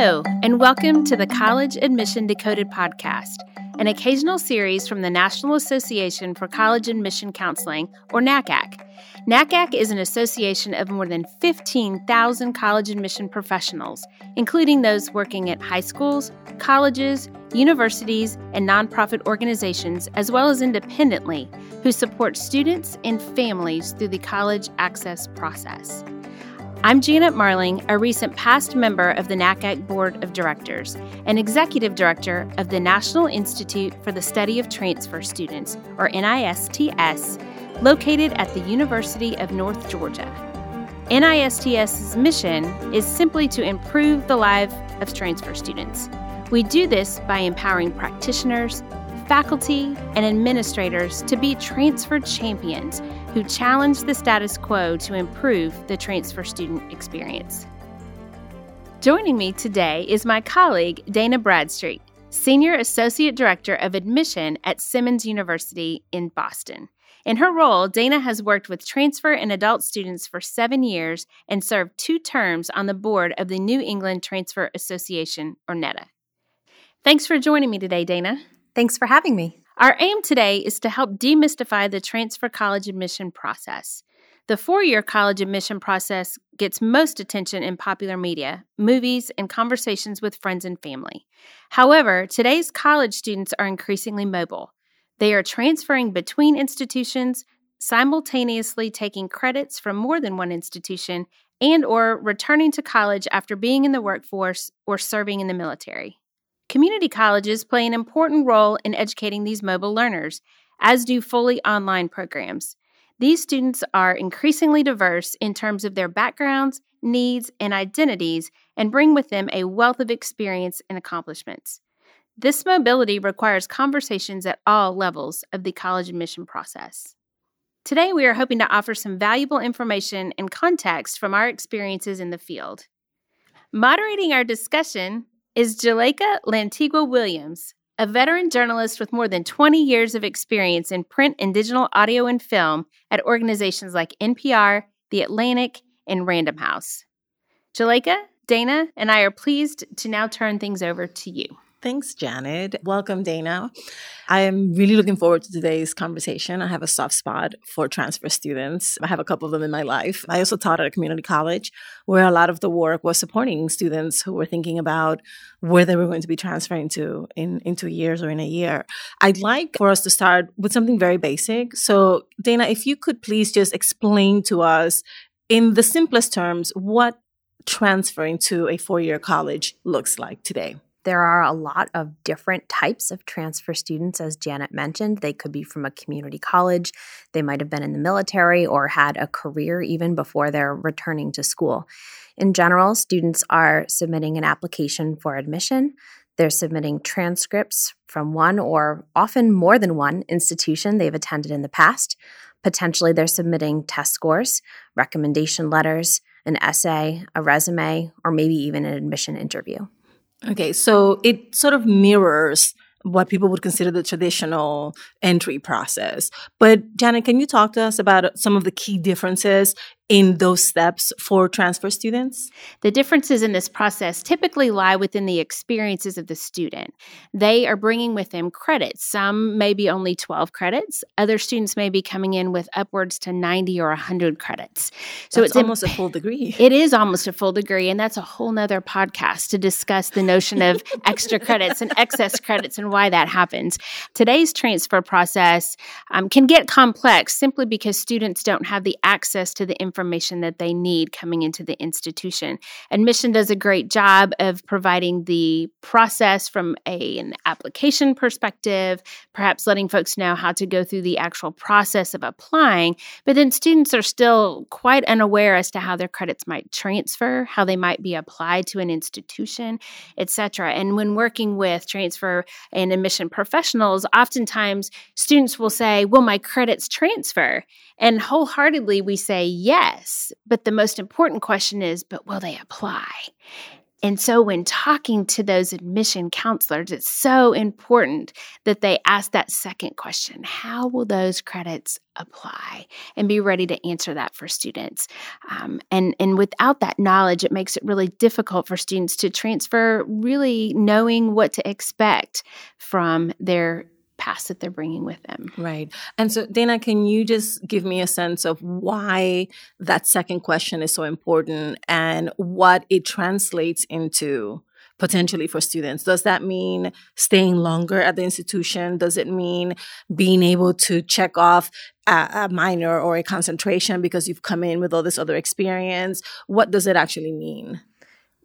Hello, and welcome to the College Admission Decoded podcast, an occasional series from the National Association for College Admission Counseling, or NACAC. NACAC is an association of more than 15,000 college admission professionals, including those working at high schools, colleges, universities, and nonprofit organizations, as well as independently, who support students and families through the college access process. I'm Janet Marling, a recent past member of the NACAC Board of Directors and Executive Director of the National Institute for the Study of Transfer Students, or NISTS, located at the University of North Georgia. NISTS's mission is simply to improve the lives of transfer students. We do this by empowering practitioners, faculty, and administrators to be transfer champions who challenge the status quo to improve the transfer student experience. Joining me today is my colleague, Dana Bradstreet, Senior Associate Director of Admission at Simmons University in Boston. In her role, Dana has worked with transfer and adult students for seven years and served two terms on the board of the New England Transfer Association, or NETA. Thanks for joining me today, Dana. Thanks for having me. Our aim today is to help demystify the transfer college admission process. The four year college admission process gets most attention in popular media, movies, and conversations with friends and family. However, today's college students are increasingly mobile. They are transferring between institutions, simultaneously taking credits from more than one institution, and or returning to college after being in the workforce or serving in the military. Community colleges play an important role in educating these mobile learners, as do fully online programs. These students are increasingly diverse in terms of their backgrounds, needs, and identities, and bring with them a wealth of experience and accomplishments. This mobility requires conversations at all levels of the college admission process. Today, we are hoping to offer some valuable information and context from our experiences in the field. Moderating our discussion is Juleyka Lantigua Williams, a veteran journalist with more than 20 years of experience in print and digital audio and film at organizations like NPR, The Atlantic, and Random House. Juleyka, Dana, and I are pleased to now turn things over to you. Thanks, Janet. Welcome, Dana. I am really looking forward to today's conversation. I have a soft spot for transfer students. I have a couple of them in my life. I also taught at a community college where a lot of the work was supporting students who were thinking about where they were going to be transferring to in, in two years or in a year. I'd like for us to start with something very basic. So, Dana, if you could please just explain to us in the simplest terms what transferring to a four year college looks like today. There are a lot of different types of transfer students, as Janet mentioned. They could be from a community college, they might have been in the military or had a career even before they're returning to school. In general, students are submitting an application for admission. They're submitting transcripts from one or often more than one institution they've attended in the past. Potentially, they're submitting test scores, recommendation letters, an essay, a resume, or maybe even an admission interview. Okay, so it sort of mirrors what people would consider the traditional entry process. But Janet, can you talk to us about some of the key differences in those steps for transfer students? The differences in this process typically lie within the experiences of the student. They are bringing with them credits. Some may be only 12 credits. Other students may be coming in with upwards to 90 or 100 credits. So that's it's almost imp- a full degree. It is almost a full degree. And that's a whole nother podcast to discuss the notion of extra credits and excess credits and why that happens. Today's transfer process um, can get complex simply because students don't have the access to the information information that they need coming into the institution. Admission does a great job of providing the process from a, an application perspective, perhaps letting folks know how to go through the actual process of applying. But then students are still quite unaware as to how their credits might transfer, how they might be applied to an institution, etc. And when working with transfer and admission professionals, oftentimes students will say, Will my credits transfer? And wholeheartedly, we say yes. But the most important question is, but will they apply? And so, when talking to those admission counselors, it's so important that they ask that second question How will those credits apply? And be ready to answer that for students. Um, and, and without that knowledge, it makes it really difficult for students to transfer, really knowing what to expect from their past that they're bringing with them. Right. And so, Dana, can you just give me a sense of why that second question is so important and what it translates into? potentially for students? Does that mean staying longer at the institution? Does it mean being able to check off a, a, minor or a concentration because you've come in with all this other experience? What does it actually mean?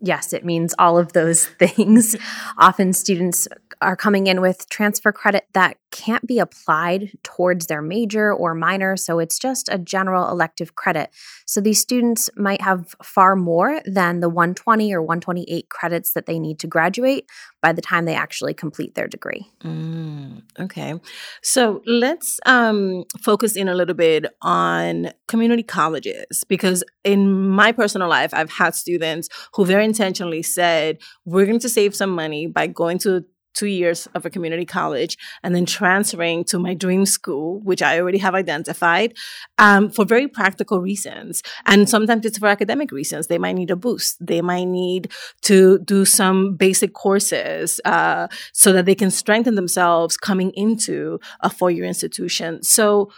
Yes, it means all of those things. Often students are coming in with transfer credit that can't be applied towards their major or minor. So it's just a general elective credit. So these students might have far more than the 120 or 128 credits that they need to graduate by the time they actually complete their degree. Mm, okay. So let's um, focus in a little bit on community colleges because in my personal life, I've had students who very intentionally said, we're going to save some money by going to two years of a community college and then transferring to my dream school, which I already have identified, um, for very practical reasons. And sometimes it's for academic reasons. They might need a boost. They might need to do some basic courses uh, so that they can strengthen themselves coming into a four year institution. So,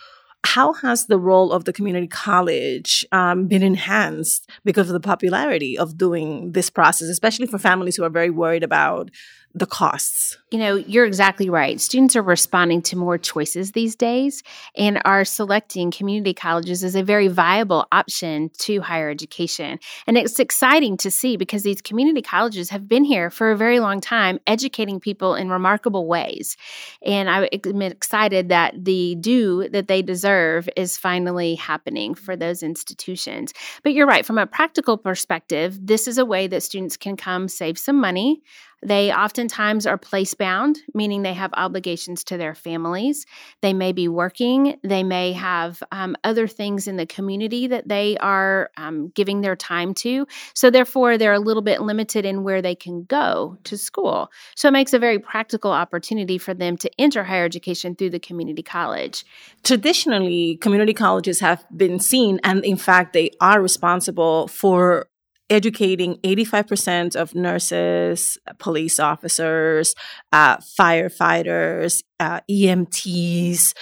how has the role of the community college um, been enhanced because of the popularity of doing this process, especially for families who are very worried about the costs. You know, you're exactly right. Students are responding to more choices these days and are selecting community colleges as a very viable option to higher education. And it's exciting to see because these community colleges have been here for a very long time, educating people in remarkable ways. And I'm excited that the due that they deserve is finally happening for those institutions. But you're right, from a practical perspective, this is a way that students can come save some money they oftentimes are place bound, meaning they have obligations to their families. They may be working. They may have um, other things in the community that they are um, giving their time to. So, therefore, they're a little bit limited in where they can go to school. So, it makes a very practical opportunity for them to enter higher education through the community college. Traditionally, community colleges have been seen, and in fact, they are responsible for educating 85% of nurses, police officers, uh, firefighters, uh, EMTs,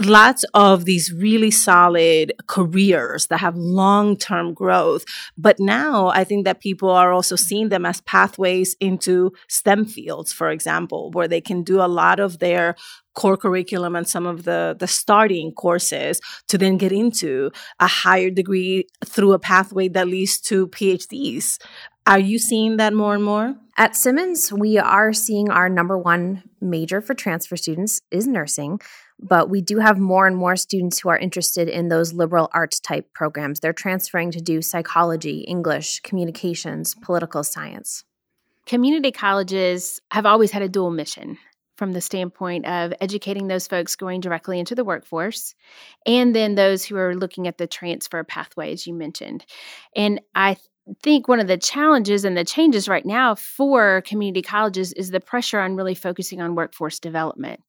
lots of these really solid careers that have long term growth. But now I think that people are also seeing them as pathways into STEM fields, for example, where they can do a lot of their core curriculum and some of the the starting courses to then get into a higher degree through a pathway that leads to PhDs. Are you seeing that more and more? At Simmons, we are seeing our number one major for transfer students is nursing but we do have more and more students who are interested in those liberal arts type programs. They're transferring to do psychology, English, communications, political science. Community colleges have always had a dual mission from the standpoint of educating those folks going directly into the workforce and then those who are looking at the transfer pathway, as you mentioned. And I think one of the challenges and the changes right now for community colleges is the pressure on really focusing on workforce development.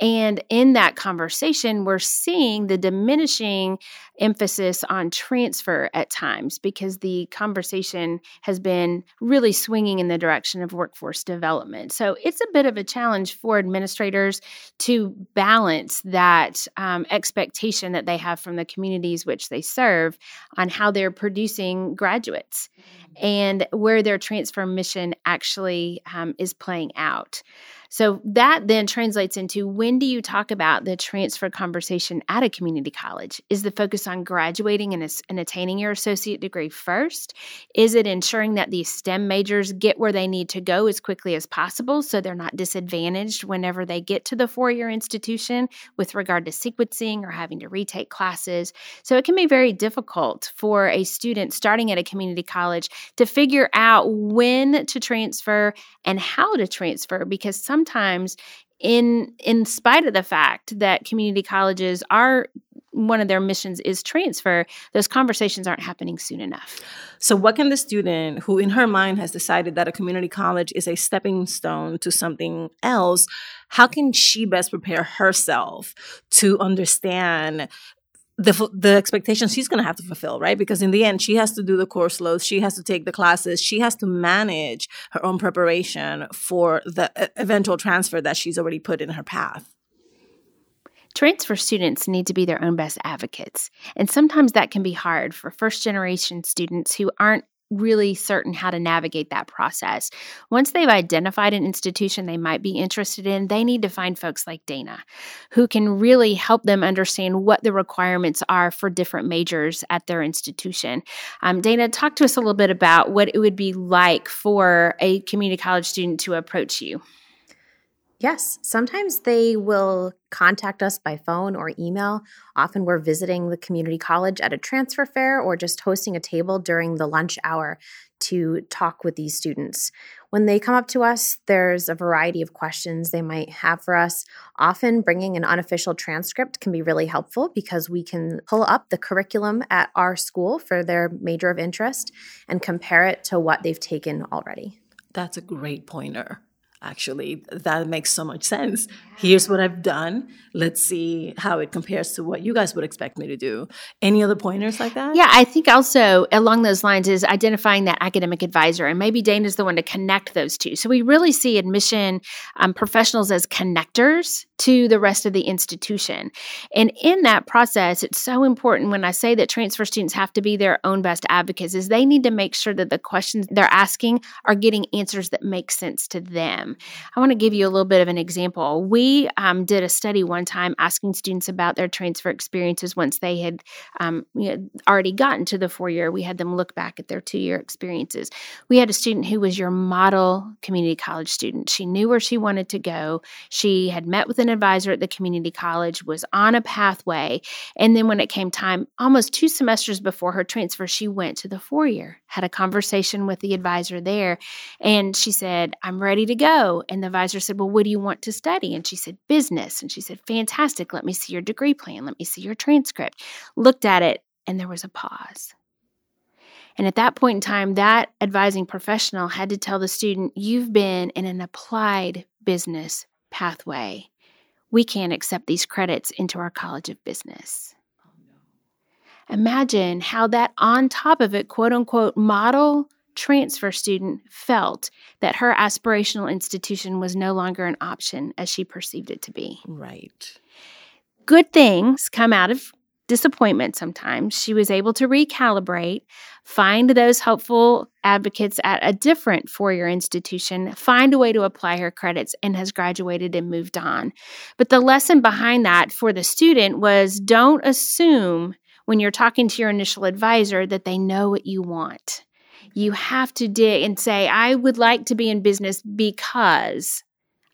And in that conversation, we're seeing the diminishing emphasis on transfer at times because the conversation has been really swinging in the direction of workforce development. So it's a bit of a challenge for administrators to balance that um, expectation that they have from the communities which they serve on how they're producing graduates and where their transfer mission actually um, is playing out. So that then translates into when do you talk about the transfer conversation at a community college? Is the focus on graduating and, and attaining your associate degree first? Is it ensuring that these STEM majors get where they need to go as quickly as possible so they're not disadvantaged whenever they get to the four year institution with regard to sequencing or having to retake classes? So it can be very difficult for a student starting at a community college to figure out when to transfer and how to transfer because sometimes in in spite of the fact that community colleges are one of their missions is transfer, those conversations aren't happening soon enough. So, what can the student who, in her mind, has decided that a community college is a stepping stone to something else, how can she best prepare herself to understand the the expectations she's going to have to fulfill, right? Because in the end, she has to do the course loads, she has to take the classes, she has to manage her own preparation for the eventual transfer that she's already put in her path. Transfer students need to be their own best advocates, and sometimes that can be hard for first generation students who aren't really certain how to navigate that process. Once they've identified an institution they might be interested in, they need to find folks like Dana who can really help them understand what the requirements are for different majors at their institution. Um, Dana, talk to us a little bit about what it would be like for a community college student to approach you. Yes, sometimes they will contact us by phone or email. Often we're visiting the community college at a transfer fair or just hosting a table during the lunch hour to talk with these students. When they come up to us, there's a variety of questions they might have for us. Often, bringing an unofficial transcript can be really helpful because we can pull up the curriculum at our school for their major of interest and compare it to what they've taken already. That's a great pointer actually that makes so much sense. Here's what i've done. Let's see how it compares to what you guys would expect me to do. Any other pointers like that? Yeah i think also along those lines is identifying that academic advisor and maybe dana's the one to connect those two. So we really see admission um, professionals as connectors to the rest of the institution and in that process it's so important when i say that transfer students have to be their own best advocates is they need to make sure that the questions they're asking are getting answers that make sense to them. I want to give you a little bit of an example. We um, did a study one time asking students about their transfer experiences once they had um, you know, already gotten to the four year. We had them look back at their two year experiences. We had a student who was your model community college student. She knew where she wanted to go. She had met with an advisor at the community college, was on a pathway. And then when it came time, almost two semesters before her transfer, she went to the four year, had a conversation with the advisor there. And she said, I'm ready to go. And the advisor said, Well, what do you want to study? And she said, Business. And she said, Fantastic. Let me see your degree plan. Let me see your transcript. Looked at it, and there was a pause. And at that point in time, that advising professional had to tell the student, You've been in an applied business pathway. We can't accept these credits into our College of Business. Imagine how that, on top of it, quote unquote, model transfer student felt that her aspirational institution was no longer an option as she perceived it to be. Right. Good things come out of disappointment sometimes. She was able to recalibrate, find those helpful advocates at a different four year institution, find a way to apply her credits, and has graduated and moved on. But the lesson behind that for the student was don't assume when you're talking to your initial advisor that they know what you want you have to dig and say, I would like to be in business because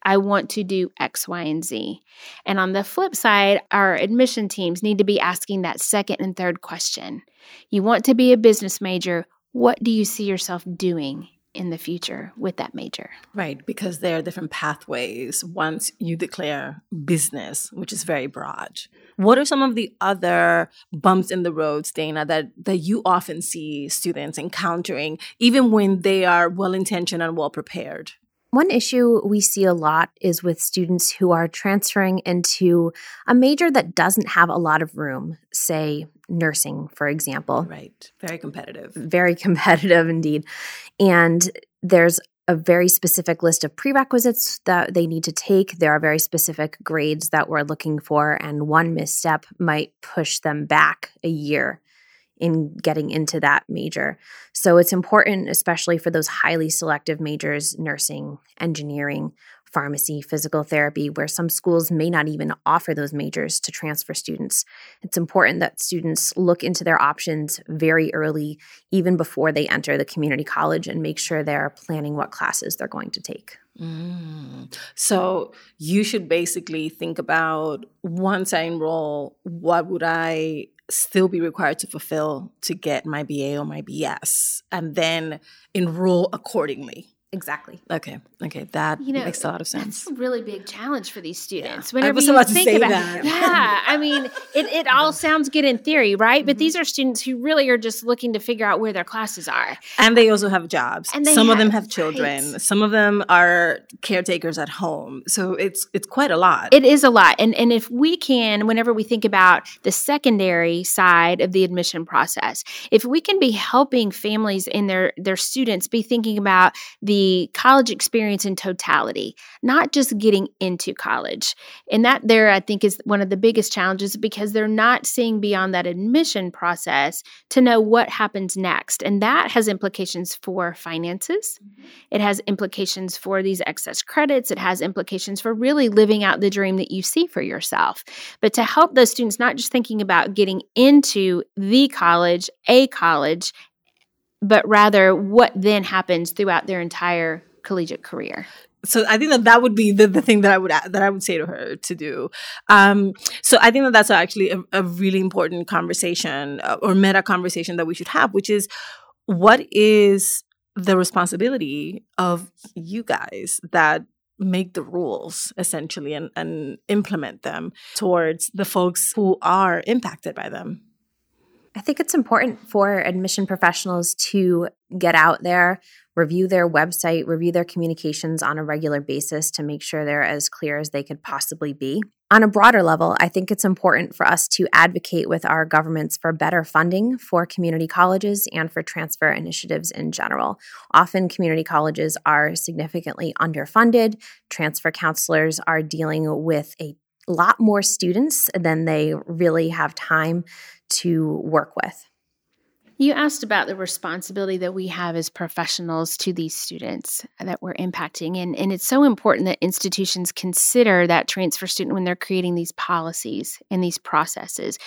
I want to do X, Y, and Z. And on the flip side, our admission teams need to be asking that second and third question. You want to be a business major. What do you see yourself doing in the future with that major. Right, because there are different pathways once you declare business, which is very broad. What are some of the other bumps in the roads, Dana, that, that you often see students encountering, even when they are well intentioned and well prepared? One issue we see a lot is with students who are transferring into a major that doesn't have a lot of room, say nursing, for example. Right. Very competitive. Very competitive indeed. And there's a very specific list of prerequisites that they need to take. There are very specific grades that we're looking for, and one misstep might push them back a year in getting into that major. So it's important, especially for those highly selective majors, nursing, engineering, pharmacy, physical therapy, where some schools may not even offer those majors to transfer students. It's important that students look into their options very early, even before they enter the community college, and make sure they're planning what classes they're going to take. Mm. So you should basically think about once I enroll, what would I still be required to fulfill to get my BA or my BS, and then enroll accordingly Exactly. Okay. Okay. That you know, makes a lot of sense. That's a really big challenge for these students. Yeah. Whenever I was about to say about, that. Yeah. I mean, it, it all sounds good in theory, right? Mm-hmm. But these are students who really are just looking to figure out where their classes are. And they also have jobs. And some have, of them have children. Right. Some of them are caretakers at home. So it's it's quite a lot. It is a lot. And and if we can, whenever we think about the secondary side of the admission process, if we can be helping families and their their students be thinking about the college experience in totality, not just getting into college. And that there, I think, is one of the biggest challenges because they're not seeing beyond that admission process to know what happens next. And that has implications for finances, mm-hmm. it has implications for these excess credits, it has implications for really living out the dream that you see for yourself. But to help those students not just thinking about getting into the college, a college, but rather what then happens throughout their entire collegiate career so I think that that would be the, the thing that I would that I would say to her to do. Um, so I think that that's actually a, a really important conversation uh, or meta conversation that we should have, which is what is the responsibility of you guys that make the rules essentially and, and implement them towards the folks who are impacted by them. I think it's important for admission professionals to get out there, review their website, review their communications on a regular basis to make sure they're as clear as they could possibly be. On a broader level, I think it's important for us to advocate with our governments for better funding for community colleges and for transfer initiatives in general. Often, community colleges are significantly underfunded. Transfer counselors are dealing with a lot more students than they really have time to work with. You asked about the responsibility that we have as professionals to these students that we're impacting. And, and it's so important that institutions consider that transfer student when they're creating these policies and these processes.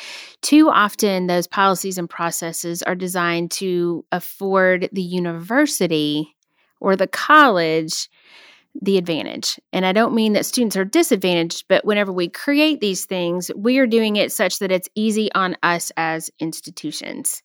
Too often, those policies and processes are designed to afford the university or the college the advantage. And I don't mean that students are disadvantaged, but whenever we create these things, we are doing it such that it's easy on us as institutions.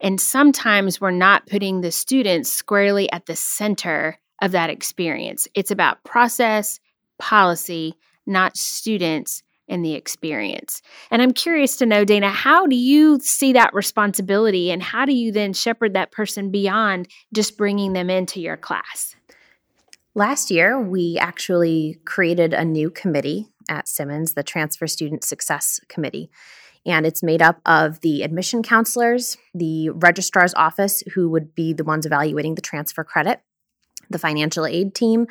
And sometimes we're not putting the students squarely at the center of that experience. It's about process, policy, not students and the experience. And I'm curious to know, Dana, how do you see that responsibility and how do you then shepherd that person beyond just bringing them into your class? Last year, we actually created a new committee at Simmons, the Transfer Student Success Committee. And it's made up of the admission counselors, the registrar's office, who would be the ones evaluating the transfer credit, the financial aid team,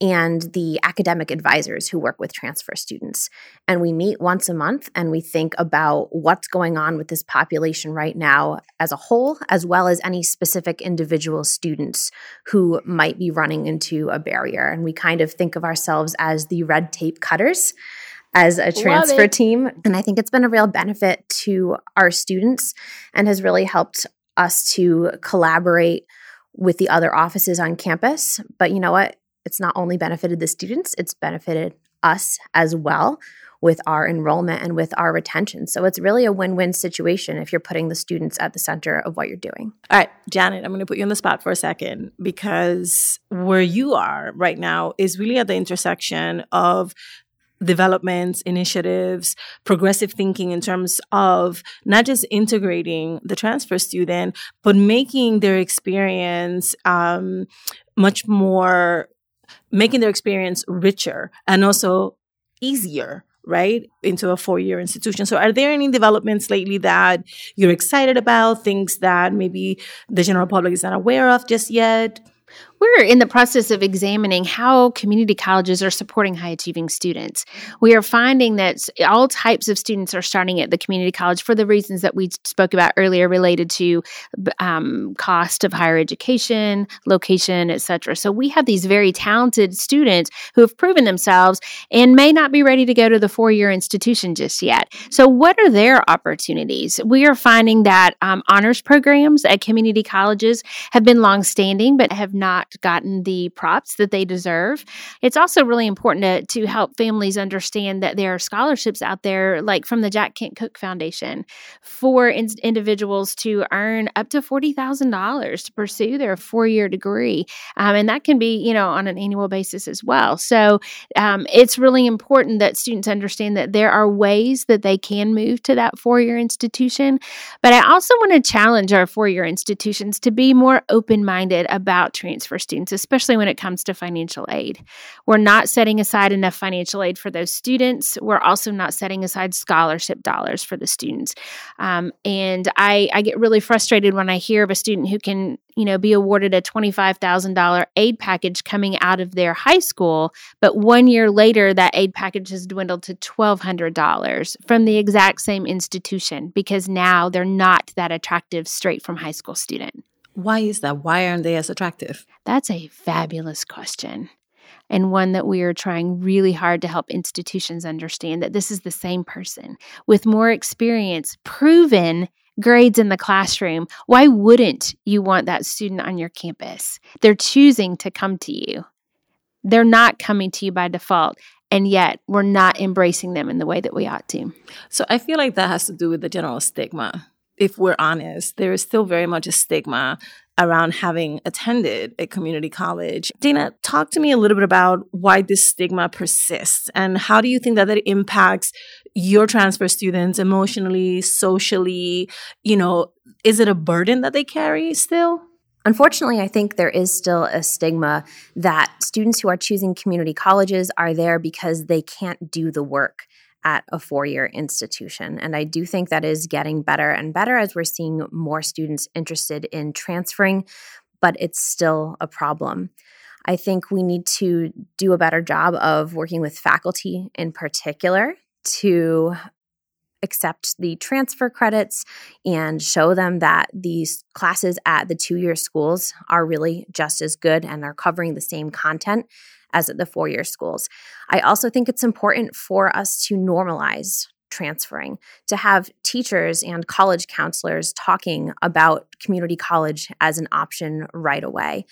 and the academic advisors who work with transfer students. And we meet once a month and we think about what's going on with this population right now as a whole, as well as any specific individual students who might be running into a barrier. And we kind of think of ourselves as the red tape cutters as a transfer team. And I think it's been a real benefit to our students and has really helped us to collaborate with the other offices on campus. But you know what? It's not only benefited the students, it's benefited us as well with our enrollment and with our retention. So it's really a win win situation if you're putting the students at the center of what you're doing. All right, Janet, I'm going to put you on the spot for a second because where you are right now is really at the intersection of developments, initiatives, progressive thinking in terms of not just integrating the transfer student, but making their experience um, much more, making their experience richer and also easier right into a four-year institution. So are there any developments lately that you're excited about things that maybe the general public is not aware of just yet we're in the process of examining how community colleges are supporting high achieving students. We are finding that all types of students are starting at the community college for the reasons that we spoke about earlier related to um, cost of higher education, location, etc. So we have these very talented students who have proven themselves and may not be ready to go to the four year institution just yet. So, what are their opportunities? We are finding that um, honors programs at community colleges have been longstanding but have not gotten the props that they deserve. It's also really important to, to help families understand that there are scholarships out there, like from the Jack Kent Cooke Foundation, for in- individuals to earn up to $40,000 to pursue their four year degree. Um, and that can be, you know, on an annual basis as well. So um, it's really important that students understand that there are ways that they can move to that four year institution. But I also want to challenge our four year institutions to be more open minded about transfer students, especially when it comes to financial aid. We're not setting aside enough financial aid for those students. We're also not setting aside scholarship dollars for the students. Um, and I, I get really frustrated when I hear of a student who can you know, be awarded a $25,000 aid package coming out of their high school, but one year later that aid package has dwindled to $1,200 from the exact same institution because now they're not that attractive straight from high school student. Why is that? Why aren't they as attractive? That's a fabulous question and one that we are trying really hard to help institutions understand that this is the same person with more experience, proven grades in the classroom, why wouldn't you want that student on your campus? They're choosing to come to you. They're not coming to you by default. And yet, we're not embracing them in the way that we ought to. So, I feel like that has to do with the general stigma. If we're honest, there is still very much a stigma around having attended a community college. Dana, talk to me a little bit about why this stigma persists and how do you think that that impacts your transfer students emotionally, socially? You know, is it a burden that they carry still? Unfortunately, I think there is still a stigma that students who are choosing community colleges are there because they can't do the work at a four year institution. And I do think that is getting better and better as we're seeing more students interested in transferring, but it's still a problem. I think we need to do a better job of working with faculty in particular to accept the transfer credits and show them that these classes at the two year schools are really just as good and are covering the same content as at the four year schools. I also think it's important for us to normalize transferring, to have teachers and college counselors talking about community college as an option right away,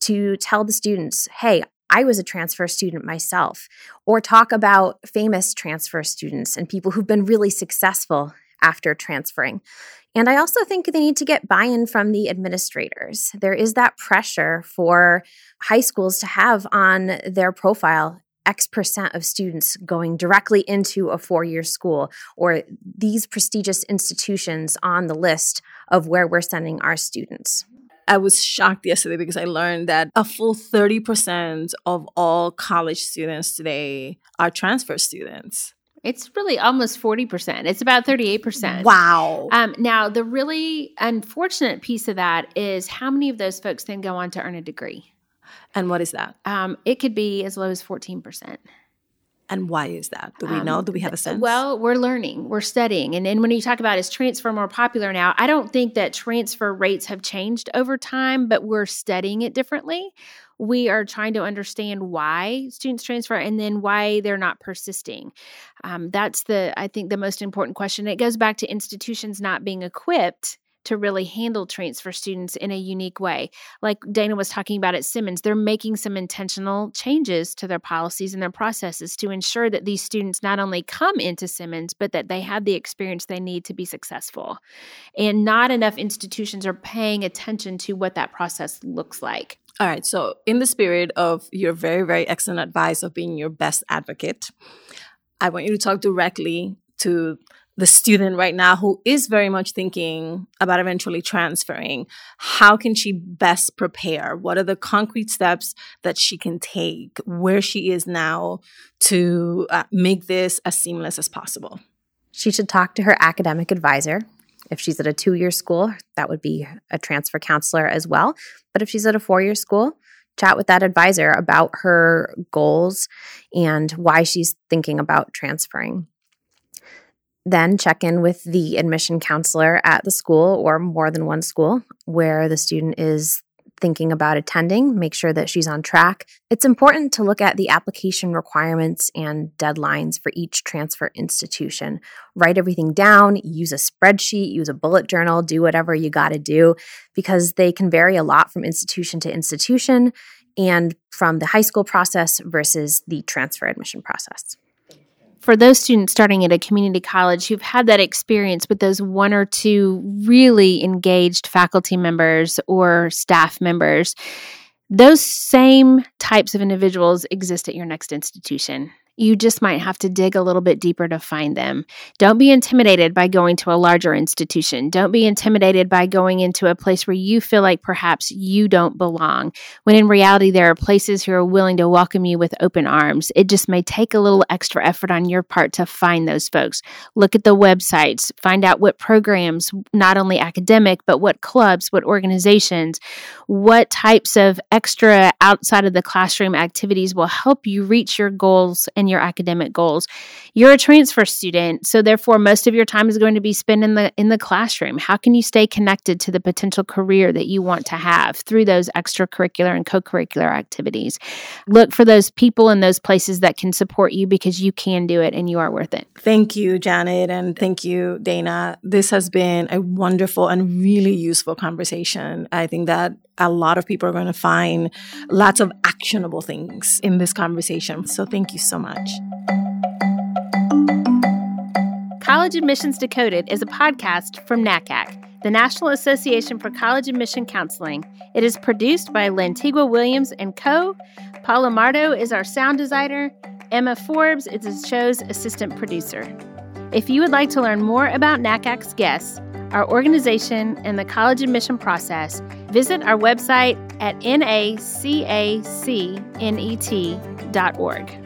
to tell the students, hey, I was a transfer student myself, or talk about famous transfer students and people who've been really successful after transferring. And I also think they need to get buy in from the administrators. There is that pressure for high schools to have on their profile X percent of students going directly into a four year school or these prestigious institutions on the list of where we're sending our students. I was shocked yesterday because I learned that a full 30% of all college students today are transfer students. It's really almost 40%. It's about 38%. Wow. Um, now, the really unfortunate piece of that is how many of those folks then go on to earn a degree? And what is that? Um, it could be as low as 14%. And why is that? Do we know? Do we have a sense? Well, we're learning, we're studying. And then when you talk about is transfer more popular now, I don't think that transfer rates have changed over time, but we're studying it differently we are trying to understand why students transfer and then why they're not persisting. Um, that's the, I think, the most important question. It goes back to institutions not being equipped to really handle transfer students in a unique way. Like Dana was talking about at Simmons, they're making some intentional changes to their policies and their processes to ensure that these students not only come into Simmons, but that they have the experience they need to be successful. And not enough institutions are paying attention to what that process looks like. All right. So, in the spirit of your very, very excellent advice of being your best advocate, I want you to talk directly to the student right now who is very much thinking about eventually transferring. How can she best prepare? What are the concrete steps that she can take where she is now to uh, make this as seamless as possible? She should talk to her academic advisor. If she's at a two year school, that would be a transfer counselor as well. But if she's at a four year school, chat with that advisor about her goals and why she's thinking about transferring. Then check in with the admission counselor at the school or more than one school where the student is thinking about attending, make sure that she's on track. It's important to look at the application requirements and deadlines for each transfer institution. Write everything down, use a spreadsheet, use a bullet journal, do whatever you got to do because they can vary a lot from institution to institution and from the high school process versus the transfer admission process for those students starting at a community college who've had that experience with those one or two really engaged faculty members or staff members, those same types of individuals exist at your next institution you just might have to dig a little bit deeper to find them. Don't be intimidated by going to a larger institution. Don't be intimidated by going into a place where you feel like perhaps you don't belong, when in reality, there are places who are willing to welcome you with open arms. It just may take a little extra effort on your part to find those folks. Look at the websites, find out what programs, not only academic, but what clubs, what organizations, what types of extra outside of the classroom activities will help you reach your goals and your academic goals. You're a transfer student, so therefore most of your time is going to be spent in the in the classroom. How can you stay connected to the potential career that you want to have through those extracurricular and co-curricular activities? Look for those people in those places that can support you because you can do it and you are worth it. Thank you, Janet, and thank you, Dana. This has been a wonderful and really useful conversation. I think that a lot of people are going to find lots of actionable things in this conversation. So thank you so much. College Admissions Decoded is a podcast from NACAC, the National Association for College Admission Counseling. It is produced by Lantigua Williams and Co. Paola Mardo is our sound designer. Emma Forbes is the show's assistant producer. If you would like to learn more about NACAC's guests, our organization, and the college admission process, visit our website at nacacnet.org.